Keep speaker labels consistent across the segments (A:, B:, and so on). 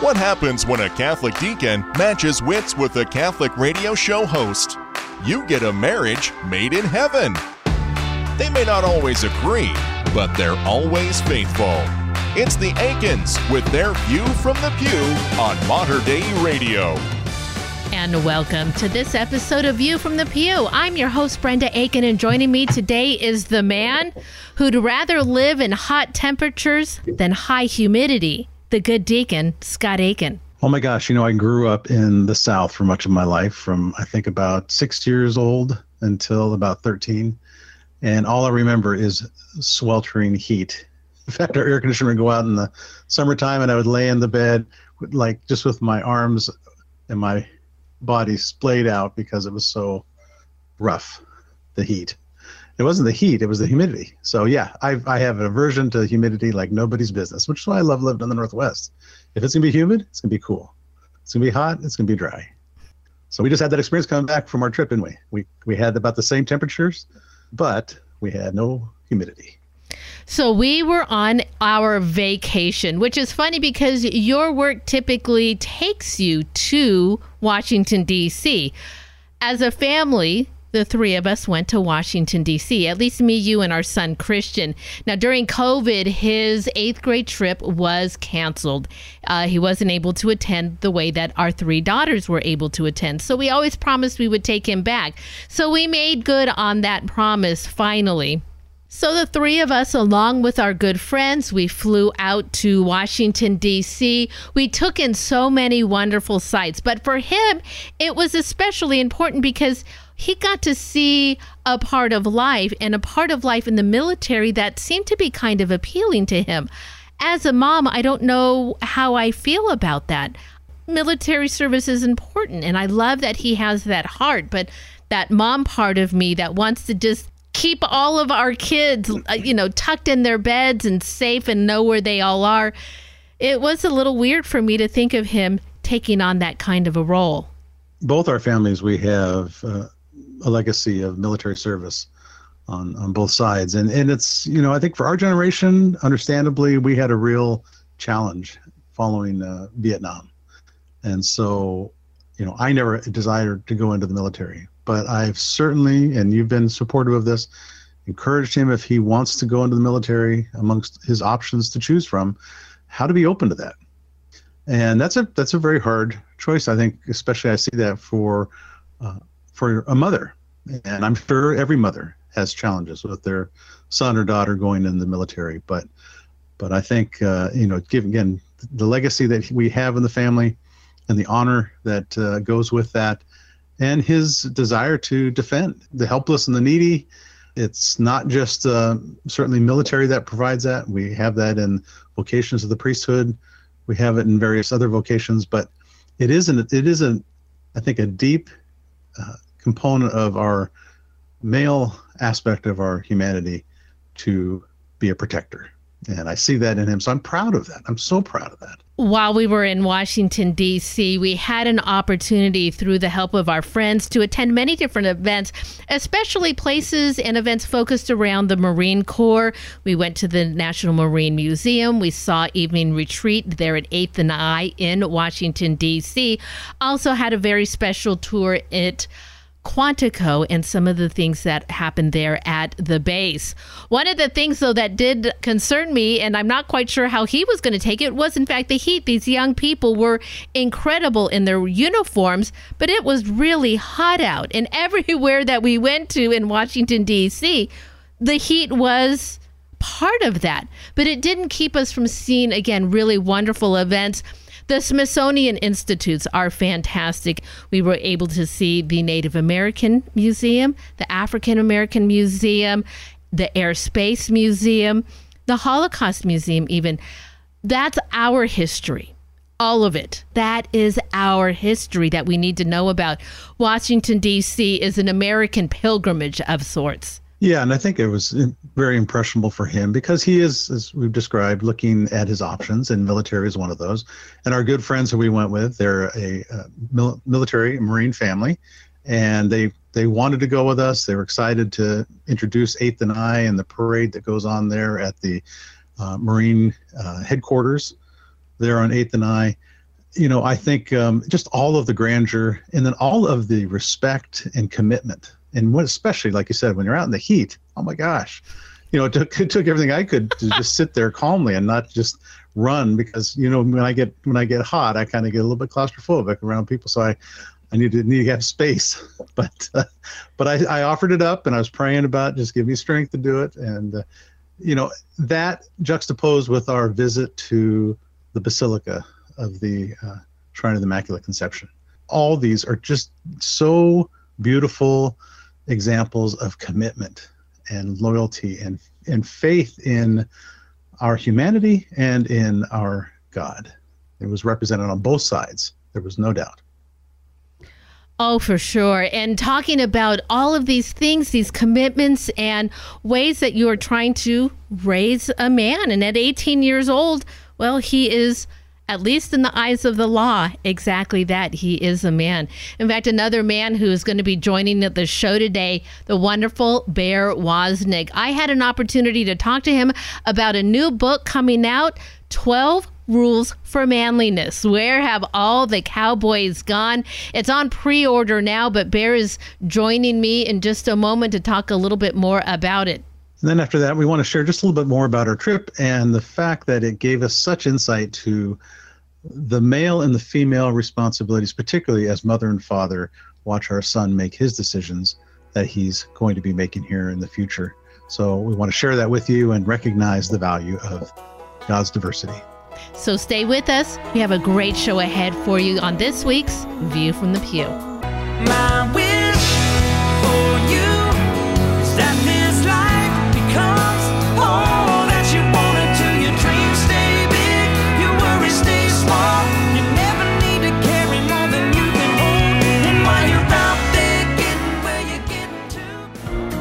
A: What happens when a Catholic deacon matches wits with a Catholic radio show host? You get a marriage made in heaven. They may not always agree, but they're always faithful. It's the Aikens with their view from the pew on Mater Dei Radio.
B: And welcome to this episode of View from the Pew. I'm your host, Brenda Aiken, and joining me today is the man who'd rather live in hot temperatures than high humidity, the good deacon, Scott Aiken.
C: Oh my gosh, you know, I grew up in the South for much of my life, from I think about six years old until about 13. And all I remember is sweltering heat. In fact, our air conditioner would go out in the summertime, and I would lay in the bed, like just with my arms and my body splayed out because it was so rough, the heat. It wasn't the heat; it was the humidity. So yeah, I I have an aversion to humidity like nobody's business, which is why I love living in the Northwest. If it's gonna be humid, it's gonna be cool. It's gonna be hot. It's gonna be dry. So we just had that experience coming back from our trip, didn't we? We we had about the same temperatures, but we had no humidity.
B: So we were on our vacation, which is funny because your work typically takes you to Washington, D.C. As a family, the three of us went to Washington, D.C., at least me, you, and our son, Christian. Now, during COVID, his eighth grade trip was canceled. Uh, he wasn't able to attend the way that our three daughters were able to attend. So we always promised we would take him back. So we made good on that promise finally. So, the three of us, along with our good friends, we flew out to Washington, D.C. We took in so many wonderful sights. But for him, it was especially important because he got to see a part of life and a part of life in the military that seemed to be kind of appealing to him. As a mom, I don't know how I feel about that. Military service is important, and I love that he has that heart, but that mom part of me that wants to just keep all of our kids, uh, you know, tucked in their beds and safe and know where they all are. It was a little weird for me to think of him taking on that kind of a role.
C: Both our families, we have uh, a legacy of military service on on both sides, and and it's you know I think for our generation, understandably, we had a real challenge following uh, Vietnam, and so you know I never desired to go into the military but I've certainly, and you've been supportive of this, encouraged him if he wants to go into the military amongst his options to choose from, how to be open to that. And that's a that's a very hard choice. I think, especially I see that for uh, for a mother, and I'm sure every mother has challenges with their son or daughter going in the military. But but I think uh, you know, given again the legacy that we have in the family and the honor that uh, goes with that and his desire to defend the helpless and the needy. It's not just uh, certainly military that provides that. We have that in vocations of the priesthood. We have it in various other vocations, but it isn't. It isn't. I think a deep component of our male aspect of our humanity to be a protector, and I see that in him. So I'm proud of that. I'm so proud of that
B: while we were in Washington, D.C., we had an opportunity through the help of our friends to attend many different events, especially places and events focused around the Marine Corps. We went to the National Marine Museum. We saw Evening Retreat there at 8th and I in Washington, D.C. Also had a very special tour at Quantico and some of the things that happened there at the base. One of the things, though, that did concern me, and I'm not quite sure how he was going to take it, was in fact the heat. These young people were incredible in their uniforms, but it was really hot out. And everywhere that we went to in Washington, D.C., the heat was part of that. But it didn't keep us from seeing, again, really wonderful events the Smithsonian Institutes are fantastic. We were able to see the Native American Museum, the African American Museum, the Air Space Museum, the Holocaust Museum, even. That's our history. All of it. That is our history that we need to know about. Washington, D.C. is an American pilgrimage of sorts.
C: Yeah, and I think it was very impressionable for him because he is, as we've described, looking at his options, and military is one of those. And our good friends who we went with, they're a, a mil- military Marine family, and they they wanted to go with us. They were excited to introduce Eighth and I and the parade that goes on there at the uh, Marine uh, headquarters there on Eighth and I. you know, I think um, just all of the grandeur and then all of the respect and commitment. And especially, like you said, when you're out in the heat, oh my gosh, you know, it took, it took everything I could to just sit there calmly and not just run because, you know, when I get, when I get hot, I kind of get a little bit claustrophobic around people. So I, I need to need to have space, but uh, but I, I offered it up and I was praying about just give me strength to do it, and uh, you know that juxtaposed with our visit to the Basilica of the uh, Shrine of the Immaculate Conception. All these are just so beautiful examples of commitment and loyalty and and faith in our humanity and in our God. It was represented on both sides. There was no doubt.
B: Oh, for sure. And talking about all of these things, these commitments, and ways that you are trying to raise a man. And at 18 years old, well, he is, at least in the eyes of the law, exactly that. He is a man. In fact, another man who is going to be joining the show today, the wonderful Bear Woznick. I had an opportunity to talk to him about a new book coming out 12 rules for manliness. Where have all the cowboys gone? It's on pre order now, but Bear is joining me in just a moment to talk a little bit more about it.
C: And then after that, we want to share just a little bit more about our trip and the fact that it gave us such insight to the male and the female responsibilities, particularly as mother and father watch our son make his decisions that he's going to be making here in the future. So we want to share that with you and recognize the value of God's diversity.
B: So stay with us. We have a great show ahead for you on this week's View from the Pew.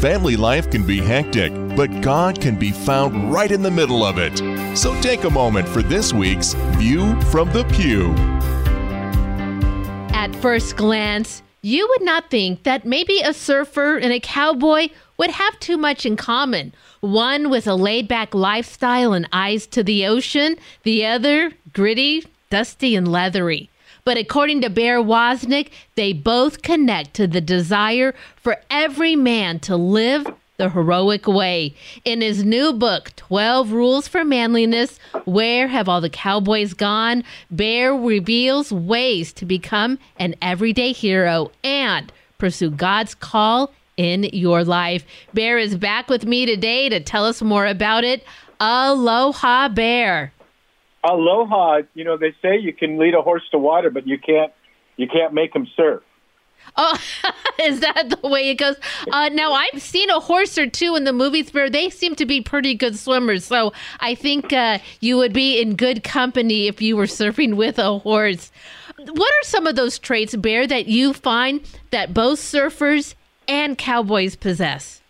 A: Family life can be hectic, but God can be found right in the middle of it. So take a moment for this week's View from the Pew.
B: At first glance, you would not think that maybe a surfer and a cowboy would have too much in common. One with a laid back lifestyle and eyes to the ocean, the other gritty, dusty, and leathery. But according to Bear Woznick, they both connect to the desire for every man to live the heroic way. In his new book, 12 Rules for Manliness Where Have All the Cowboys Gone? Bear reveals ways to become an everyday hero and pursue God's call in your life. Bear is back with me today to tell us more about it. Aloha, Bear.
D: Aloha. You know, they say you can lead a horse to water, but you can't. You can't make him surf.
B: Oh, is that the way it goes? Uh, now I've seen a horse or two in the movies where they seem to be pretty good swimmers. So I think uh, you would be in good company if you were surfing with a horse. What are some of those traits, Bear, that you find that both surfers and cowboys possess?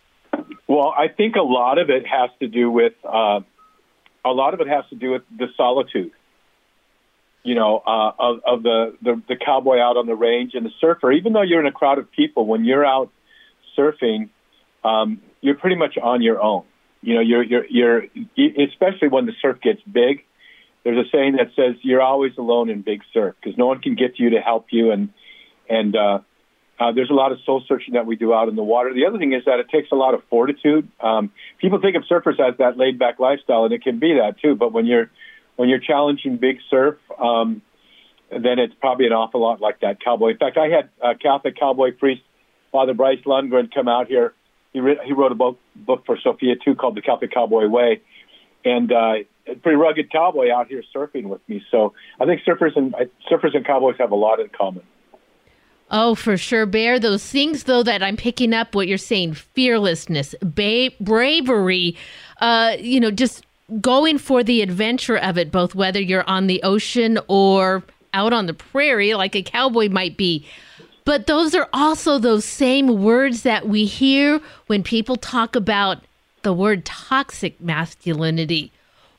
D: Well, I think a lot of it has to do with uh, a lot of it has to do with the solitude, you know, uh, of, of the, the, the cowboy out on the range and the surfer. Even though you're in a crowd of people, when you're out surfing, um, you're pretty much on your own. You know, you're, you're, you're, especially when the surf gets big. There's a saying that says you're always alone in big surf because no one can get to you to help you, and and uh, uh, there's a lot of soul searching that we do out in the water. The other thing is that it takes a lot of fortitude. Um, people think of surfers as that laid back lifestyle, and it can be that too. But when you're when you're challenging big surf, um, then it's probably an awful lot like that cowboy. In fact, I had a Catholic cowboy priest, Father Bryce Lundgren, come out here. He, re- he wrote a book, book for Sophia too called The Catholic Cowboy Way, and uh, a pretty rugged cowboy out here surfing with me. So I think surfers and uh, surfers and cowboys have a lot in common.
B: Oh, for sure, Bear. Those things, though, that I'm picking up what you're saying fearlessness, ba- bravery, uh, you know, just going for the adventure of it, both whether you're on the ocean or out on the prairie, like a cowboy might be. But those are also those same words that we hear when people talk about the word toxic masculinity.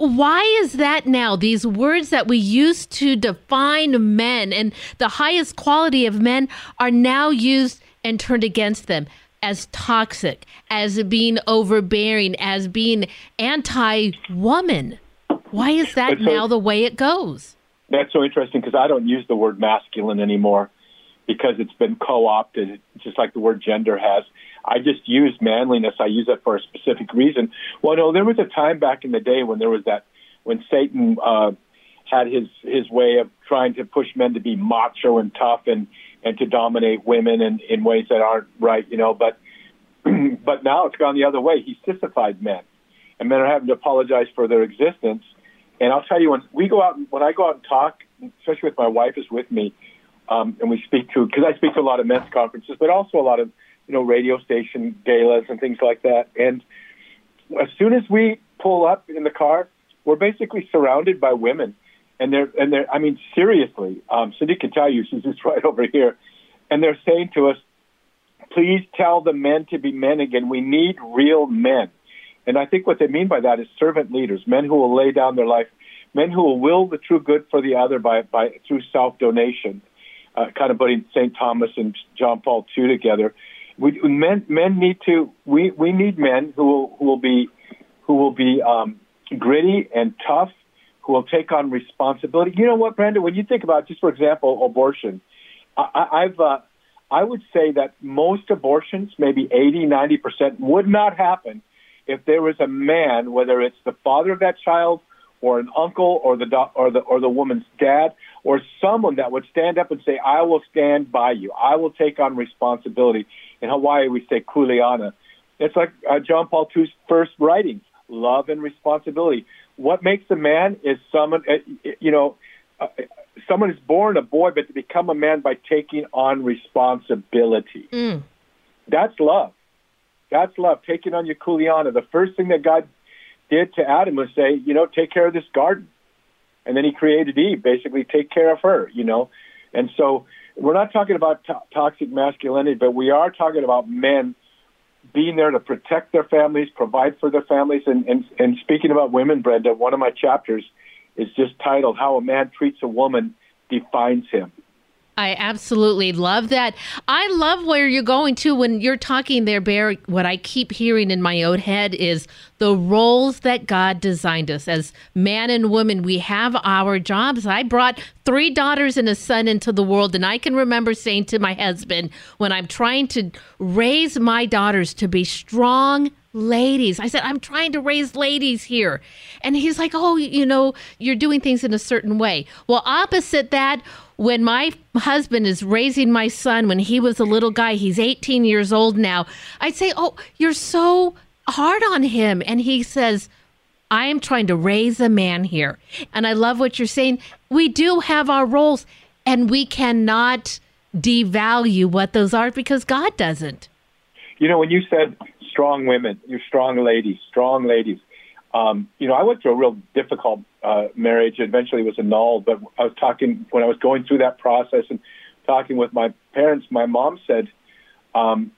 B: Why is that now? These words that we used to define men and the highest quality of men are now used and turned against them as toxic, as being overbearing, as being anti woman. Why is that so, now the way it goes?
D: That's so interesting because I don't use the word masculine anymore because it's been co opted, just like the word gender has. I just use manliness. I use it for a specific reason. Well, no, there was a time back in the day when there was that, when Satan uh, had his his way of trying to push men to be macho and tough and and to dominate women in, in ways that aren't right, you know. But but now it's gone the other way. He sissified men, and men are having to apologize for their existence. And I'll tell you, when we go out, when I go out and talk, especially with my wife is with me, um, and we speak to because I speak to a lot of men's conferences, but also a lot of you know radio station galas and things like that. And as soon as we pull up in the car, we're basically surrounded by women and they're and they're I mean seriously, um, Cindy can tell you she's just right over here, and they're saying to us, please tell the men to be men again. We need real men, and I think what they mean by that is servant leaders, men who will lay down their life, men who will will the true good for the other by by through self donation, uh, kind of putting St. Thomas and John Paul II together. We men men need to we we need men who will who will be who will be um, gritty and tough who will take on responsibility. You know what, Brenda? When you think about, just for example, abortion, I, I've uh, I would say that most abortions, maybe 80, 90 percent, would not happen if there was a man, whether it's the father of that child or an uncle or the or the or the woman's dad or someone that would stand up and say, "I will stand by you. I will take on responsibility." In Hawaii, we say "kuleana." It's like uh, John Paul II's first writings: love and responsibility what makes a man is someone, uh, you know, uh, someone is born a boy, but to become a man by taking on responsibility. Mm. That's love. That's love. Taking on your kuleana. The first thing that God did to Adam was say, you know, take care of this garden. And then he created Eve, basically take care of her, you know. And so we're not talking about to- toxic masculinity, but we are talking about men being there to protect their families, provide for their families. And, and, and speaking about women, Brenda, one of my chapters is just titled How a Man Treats a Woman Defines Him.
B: I absolutely love that. I love where you're going to when you're talking there, Bear. What I keep hearing in my own head is the roles that God designed us as man and woman. We have our jobs. I brought three daughters and a son into the world, and I can remember saying to my husband when I'm trying to raise my daughters to be strong, ladies. I said, I'm trying to raise ladies here. And he's like, Oh, you know, you're doing things in a certain way. Well, opposite that, when my husband is raising my son when he was a little guy, he's 18 years old now, I'd say, Oh, you're so hard on him. And he says, I am trying to raise a man here. And I love what you're saying. We do have our roles, and we cannot devalue what those are because God doesn't.
D: You know, when you said strong women, you're strong ladies, strong ladies, um, you know, I went through a real difficult uh, marriage. Eventually, was annulled. But I was talking when I was going through that process and talking with my parents. My mom said, um,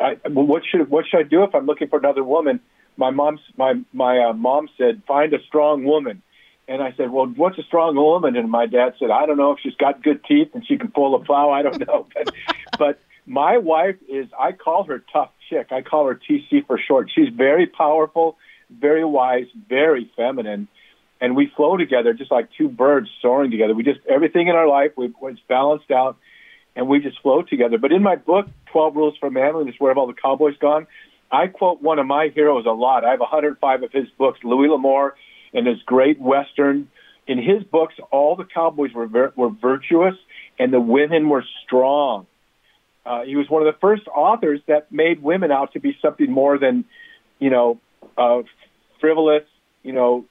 D: I, "What should what should I do if I'm looking for another woman?" My mom's my my uh, mom said, "Find a strong woman." And I said, "Well, what's a strong woman?" And my dad said, "I don't know if she's got good teeth and she can pull a plow. I don't know." But, but my wife is I call her tough chick. I call her TC for short. She's very powerful, very wise, very feminine, and we flow together just like two birds soaring together. We just everything in our life we it's balanced out, and we just flow together. But in my book, Twelve Rules for Manliness, where have all the cowboys gone? I quote one of my heroes a lot. I have 105 of his books, Louis L'Amour, and his great Western. In his books, all the cowboys were were virtuous, and the women were strong uh, he was one of the first authors that made women out to be something more than, you know, uh, frivolous, you know,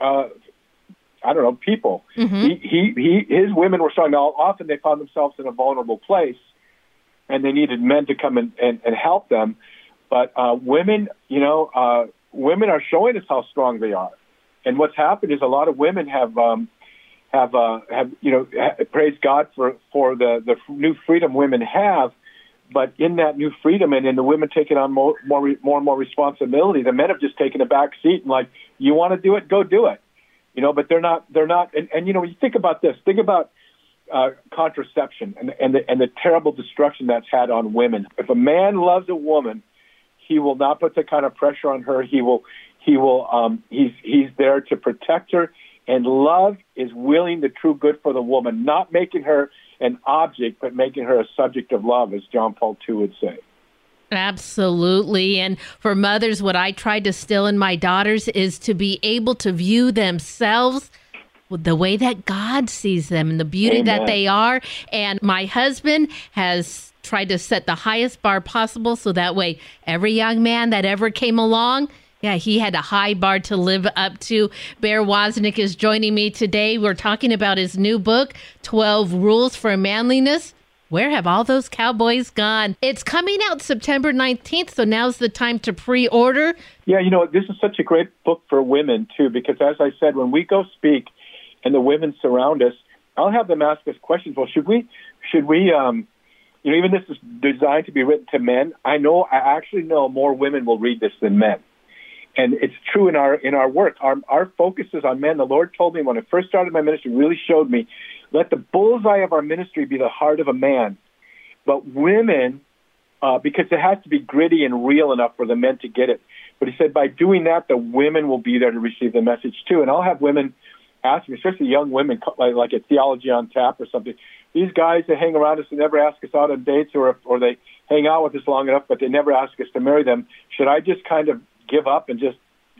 D: uh, I don't know, people. Mm-hmm. He, he, he, his women were strong. Now, often they found themselves in a vulnerable place, and they needed men to come and, and, and help them. But uh, women, you know, uh, women are showing us how strong they are. And what's happened is a lot of women have um, have uh, have you know praise God for for the the new freedom women have. But in that new freedom and in the women taking on more more more and more responsibility, the men have just taken a back seat and like, you want to do it, go do it, you know. But they're not they're not. And, and you know, when you think about this, think about uh, contraception and and the, and the terrible destruction that's had on women. If a man loves a woman, he will not put the kind of pressure on her. He will he will um, he's he's there to protect her. And love is willing the true good for the woman, not making her an object, but making her a subject of love, as John Paul II would say.
B: Absolutely. And for mothers, what I try to still in my daughters is to be able to view themselves the way that God sees them and the beauty
D: Amen.
B: that they are. And my husband has tried to set the highest bar possible so that way every young man that ever came along yeah, he had a high bar to live up to. Bear Woznick is joining me today. We're talking about his new book, 12 Rules for Manliness. Where have all those cowboys gone? It's coming out September 19th, so now's the time to pre order.
D: Yeah, you know, this is such a great book for women, too, because as I said, when we go speak and the women surround us, I'll have them ask us questions. Well, should we, should we, um, you know, even this is designed to be written to men. I know, I actually know more women will read this than men and it's true in our in our work. Our our focus is on men. The Lord told me when I first started my ministry, really showed me, let the bullseye of our ministry be the heart of a man, but women, uh, because it has to be gritty and real enough for the men to get it. But he said by doing that, the women will be there to receive the message too. And I'll have women ask me, especially young women, like like at Theology on Tap or something. These guys that hang around us and never ask us out on dates, or or they hang out with us long enough, but they never ask us to marry them. Should I just kind of give up and just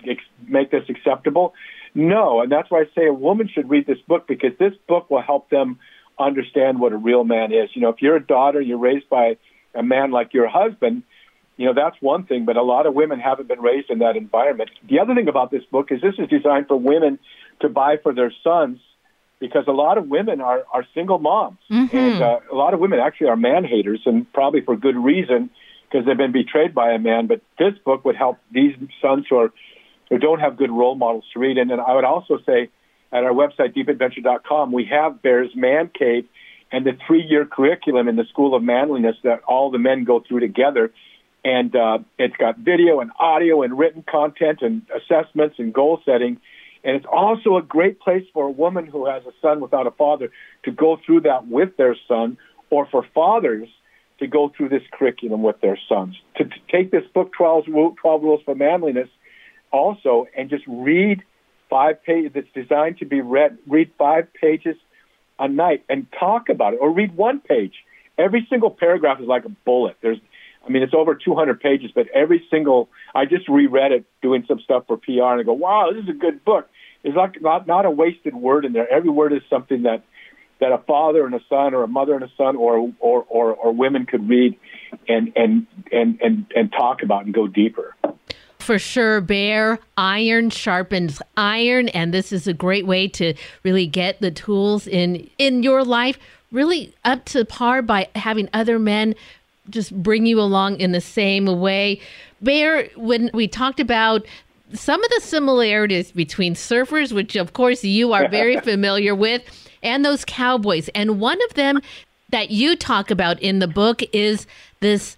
D: ex- make this acceptable? No, and that's why I say a woman should read this book because this book will help them understand what a real man is. You know, if you're a daughter, you're raised by a man like your husband, you know, that's one thing, but a lot of women haven't been raised in that environment. The other thing about this book is this is designed for women to buy for their sons because a lot of women are, are single moms.
B: Mm-hmm.
D: And uh, a lot of women actually are man haters, and probably for good reason because they've been betrayed by a man. But this book would help these sons who are who don't have good role models to read. And then I would also say at our website deepadventure.com we have Bear's Man Cave and the three-year curriculum in the School of Manliness that all the men go through together. And uh, it's got video and audio and written content and assessments and goal setting. And it's also a great place for a woman who has a son without a father to go through that with their son, or for fathers to go through this curriculum with their sons. To, to take this book, 12, 12 Rules for Manliness, also, and just read five pages. It's designed to be read. Read five pages a night and talk about it, or read one page. Every single paragraph is like a bullet. There's, I mean, it's over 200 pages, but every single. I just reread it doing some stuff for PR, and I go, "Wow, this is a good book." There's like not not a wasted word in there. Every word is something that that a father and a son, or a mother and a son, or or or, or women could read and and and and and talk about and go deeper.
B: For sure bear iron sharpens iron and this is a great way to really get the tools in in your life really up to par by having other men just bring you along in the same way. Bear when we talked about some of the similarities between surfers which of course you are very familiar with and those cowboys and one of them that you talk about in the book is this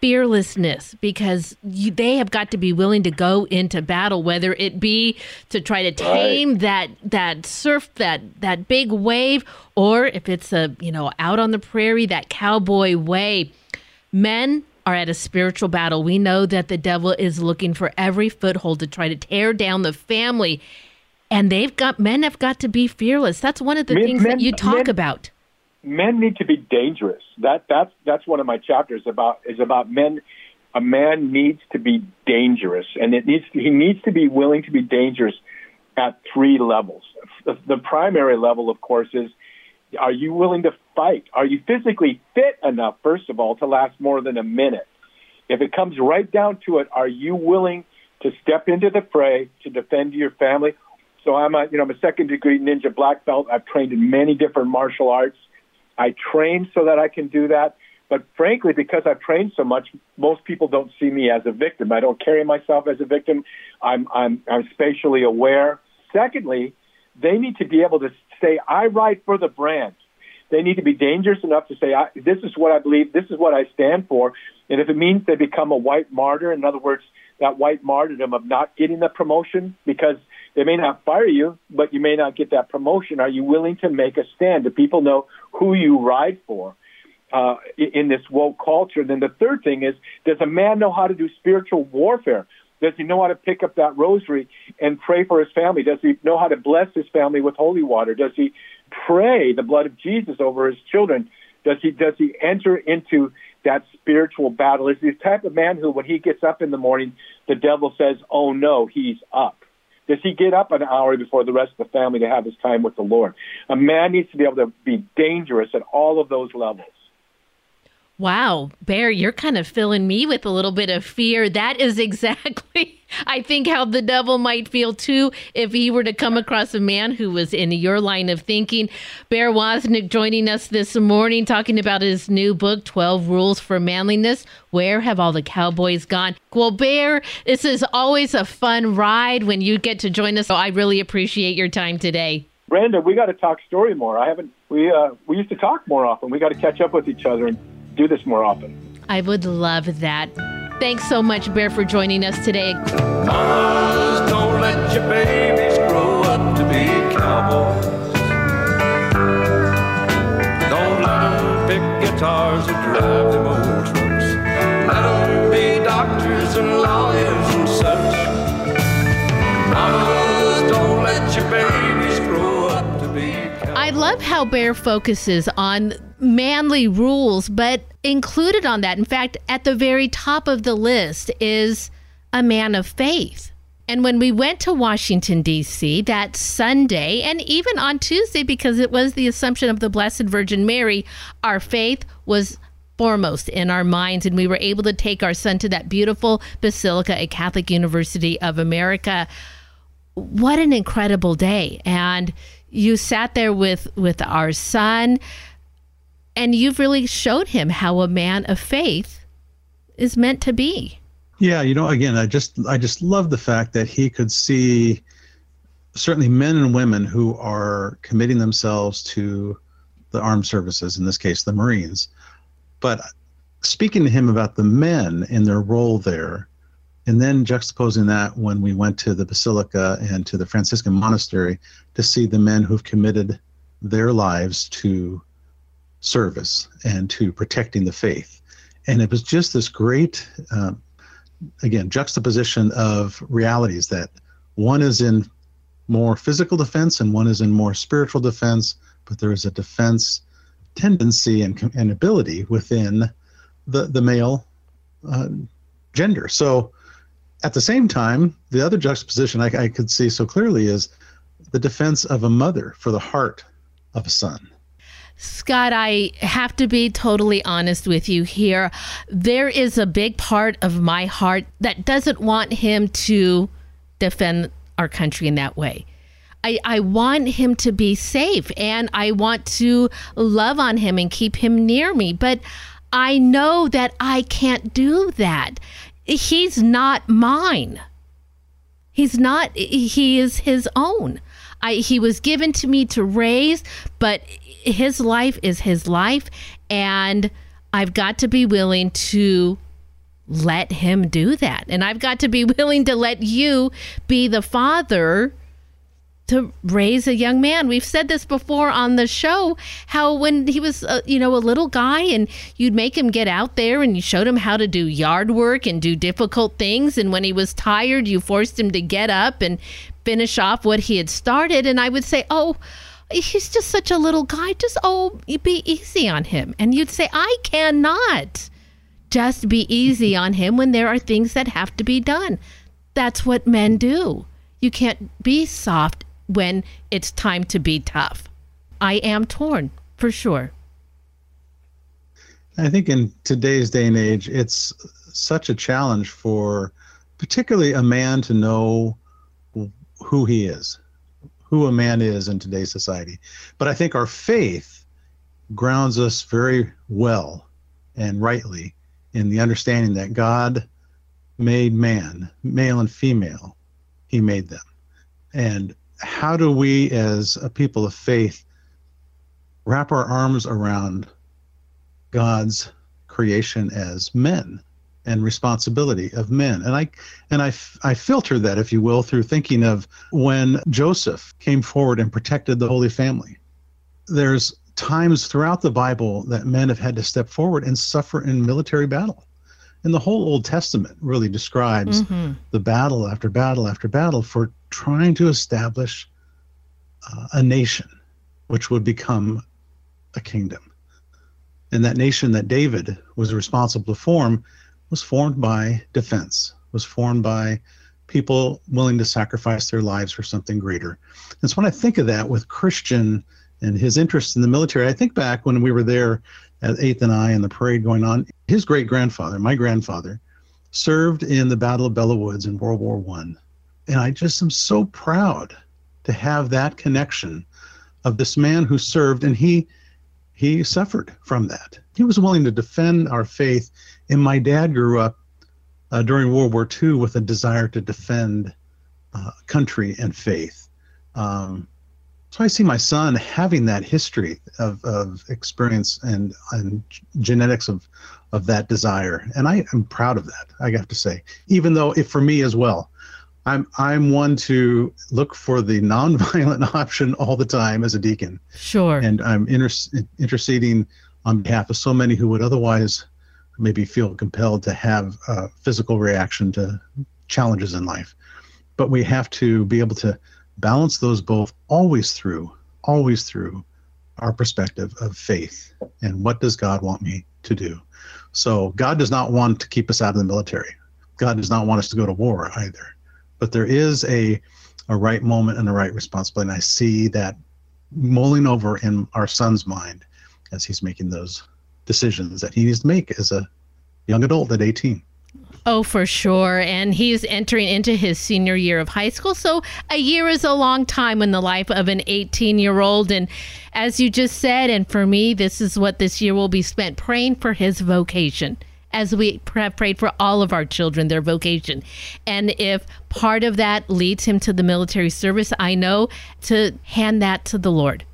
B: fearlessness because you, they have got to be willing to go into battle whether it be to try to tame
D: Right.
B: that that surf that that big wave or if it's a you know out on the prairie that cowboy way men are at a spiritual battle we know that the devil is looking for every foothold to try to tear down the family and they've got men have got to be fearless that's one of the
D: Men-
B: things that you talk
D: men-
B: about
D: men need to be dangerous. That that's that's one of my chapters about is about men. A man needs to be dangerous, and it needs to, he needs to be willing to be dangerous at three levels. The, the primary level, of course, is are you willing to Are you physically fit enough, first of all, to last more than a minute? If it comes right down to it, are you willing to step into the fray to defend your family? So I'm a you know I'm a second degree ninja black belt. I've trained in many different martial arts. I train so that I can do that. But frankly, because I've trained so much, most people don't see me as a victim. I don't carry myself as a victim. I'm I'm I'm spatially aware. Secondly, they need to be able to say, "I write for the brand." They need to be dangerous enough to say, "This is what I believe. This is what I stand for." And if it means they become a white martyr, in other words, that white martyrdom of not getting the promotion because they may not fire you, but you may not get that promotion. Are you willing to make a stand? Do people know who you ride for? uh, in this woke culture. Then the third thing is, does a man know how to do spiritual warfare? Does he know how to pick up that rosary and pray for his family? Does he know how to bless his family with holy water? Does he pray the blood of Jesus over his children? Does he does he enter into that spiritual battle? Is he the type of man who, when he gets up in the morning, the devil says, "Oh no, he's up." Does he get up an hour before the rest of the family to have his time with the Lord? A man needs to be able to be dangerous at all of those levels.
B: Wow, Bear, you're kind of filling me with a little bit of fear. That is exactly, I think, how the devil might feel too if he were to come across a man who was in your line of thinking. Bear Woznick joining us this morning talking about his new book, 12 Rules for Manliness. Where have all the cowboys gone? Well, Bear, this is always a fun ride when you get to join us. So I really appreciate your time today.
D: Brenda, we got to talk story more. I haven't. We uh, we used to talk more often. We got to catch up with each other and do this more often.
B: I would love that. Thanks so much, Bear, for joining us today.
E: Mamas, don't let your babies grow up to be cowboys. Don't let them pick guitars or drive them old trucks. Let them be doctors and lawyers and such. Mamas, don't let your babies grow up to be cowboys.
B: I love how Bear focuses on manly rules, but included on that, in fact, at the very top of the list is a man of faith. And when we went to Washington, D.C. that Sunday, and even on Tuesday, because it was the Assumption of the Blessed Virgin Mary, our faith was foremost in our minds. And we were able to take our son to that beautiful basilica at Catholic University of America. What an incredible day. And you sat there with, with our son and you've really showed him how a man of faith is meant to be.
C: Yeah, you know, again, I just I just love the fact that he could see certainly men and women who are committing themselves to the armed services, in this case, the Marines. But speaking to him about the men and their role there, and then juxtaposing that when we went to the Basilica and to the Franciscan monastery to see the men who've committed their lives to service and to protecting the faith. And it was just this great, uh, again, juxtaposition of realities that one is in more physical defense and one is in more spiritual defense, but there is a defense tendency and, and ability within the, the male uh, gender. So at the same time, the other juxtaposition I, I could see so clearly is the defense of a mother for the heart of a son.
B: Scott, I have to be totally honest with you here. There is a big part of my heart that doesn't want him to defend our country in that way. I, I want him to be safe and I want to love on him and keep him near me. But I know that I can't do that. He's not mine. He's not, he is his own. I, he was given to me to raise, but his life is his life. And I've got to be willing to let him do that. And I've got to be willing to let you be the father to raise a young man. We've said this before on the show how when he was uh, you know a little guy and you'd make him get out there and you showed him how to do yard work and do difficult things and when he was tired you forced him to get up and finish off what he had started and I would say, "Oh, he's just such a little guy. Just oh, be easy on him." And you'd say, "I cannot." Just be easy on him when there are things that have to be done. That's what men do. You can't be soft when it's time to be tough. I am torn for sure.
C: I think in today's day and age, it's such a challenge for particularly a man to know who he is, who a man is in today's society. But I think our faith grounds us very well and rightly in the understanding that God made man, male and female, he made them. And how do we, as a people of faith, wrap our arms around God's creation as men and responsibility of men? And I and I I filter that, if you will, through thinking of when Joseph came forward and protected the Holy Family. There's times throughout the Bible that men have had to step forward and suffer in military battle. And the whole Old Testament really describes
B: Mm-hmm.
C: the battle after battle after battle for trying to establish uh, a nation which would become a kingdom. And that nation that David was responsible to form was formed by defense, was formed by people willing to sacrifice their lives for something greater. And so when I think of that with Christian and his interest in the military, I think back when we were there at Eighth and I and the parade going on. His great grandfather, my grandfather, served in the Battle of Belleau Woods in World War One, and I just am so proud to have that connection of this man who served, and he he suffered from that. He was willing to defend our faith, and my dad grew up uh, during World War II with a desire to defend uh, country and faith. Um, so I see my son having that history of, of experience and, and genetics of, of that desire. And I am proud of that, I have to say, even though if for me as well, I'm, I'm one to look for the nonviolent option all the time as a deacon.
B: Sure.
C: And I'm inter- interceding on behalf of so many who would otherwise maybe feel compelled to have a physical reaction to challenges in life. But we have to be able to balance those both always through, always through our perspective of faith and what does God want me to do. So God does not want to keep us out of the military. God does not want us to go to war either. But there is a a right moment and a right responsibility. And I see that mulling over in our son's mind as he's making those decisions that he needs to make as a young adult at 18.
B: Oh, for sure. And he's entering into his senior year of high school. So a year is a long time in the life of an 18 year old. And as you just said, and for me, this is what this year will be spent praying for his vocation. As we have prayed for all of our children, their vocation. And if part of that leads him to the military service, I know to hand that to the Lord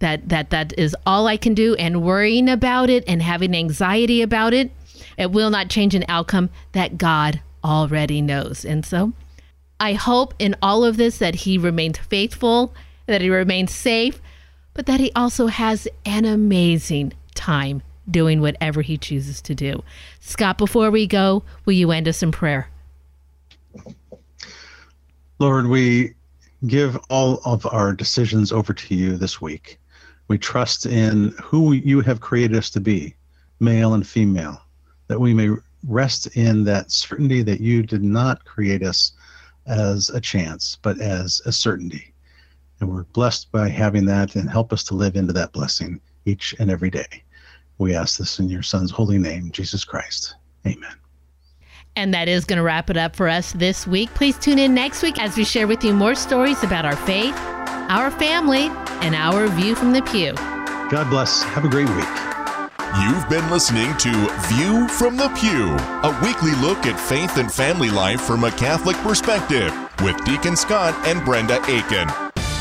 B: that that that is all I can do and worrying about it and having anxiety about it it will not change an outcome that God already knows. And so I hope in all of this that he remains faithful, that he remains safe, but that he also has an amazing time doing whatever he chooses to do. Scott, before we go, will you end us in prayer?
C: Lord, we give all of our decisions over to you this week. We trust in who you have created us to be, male and female, that we may rest in that certainty that you did not create us as a chance, but as a certainty. And we're blessed by having that and help us to live into that blessing each and every day. We ask this in your son's holy name, Jesus Christ. Amen.
B: And that is going to wrap it up for us this week. Please tune in next week as we share with you more stories about our faith, our family, and our view from the pew.
C: God bless. Have a great week.
A: You've been listening to View from the Pew, a weekly look at faith and family life from a Catholic perspective with Deacon Scott and Brenda Aiken.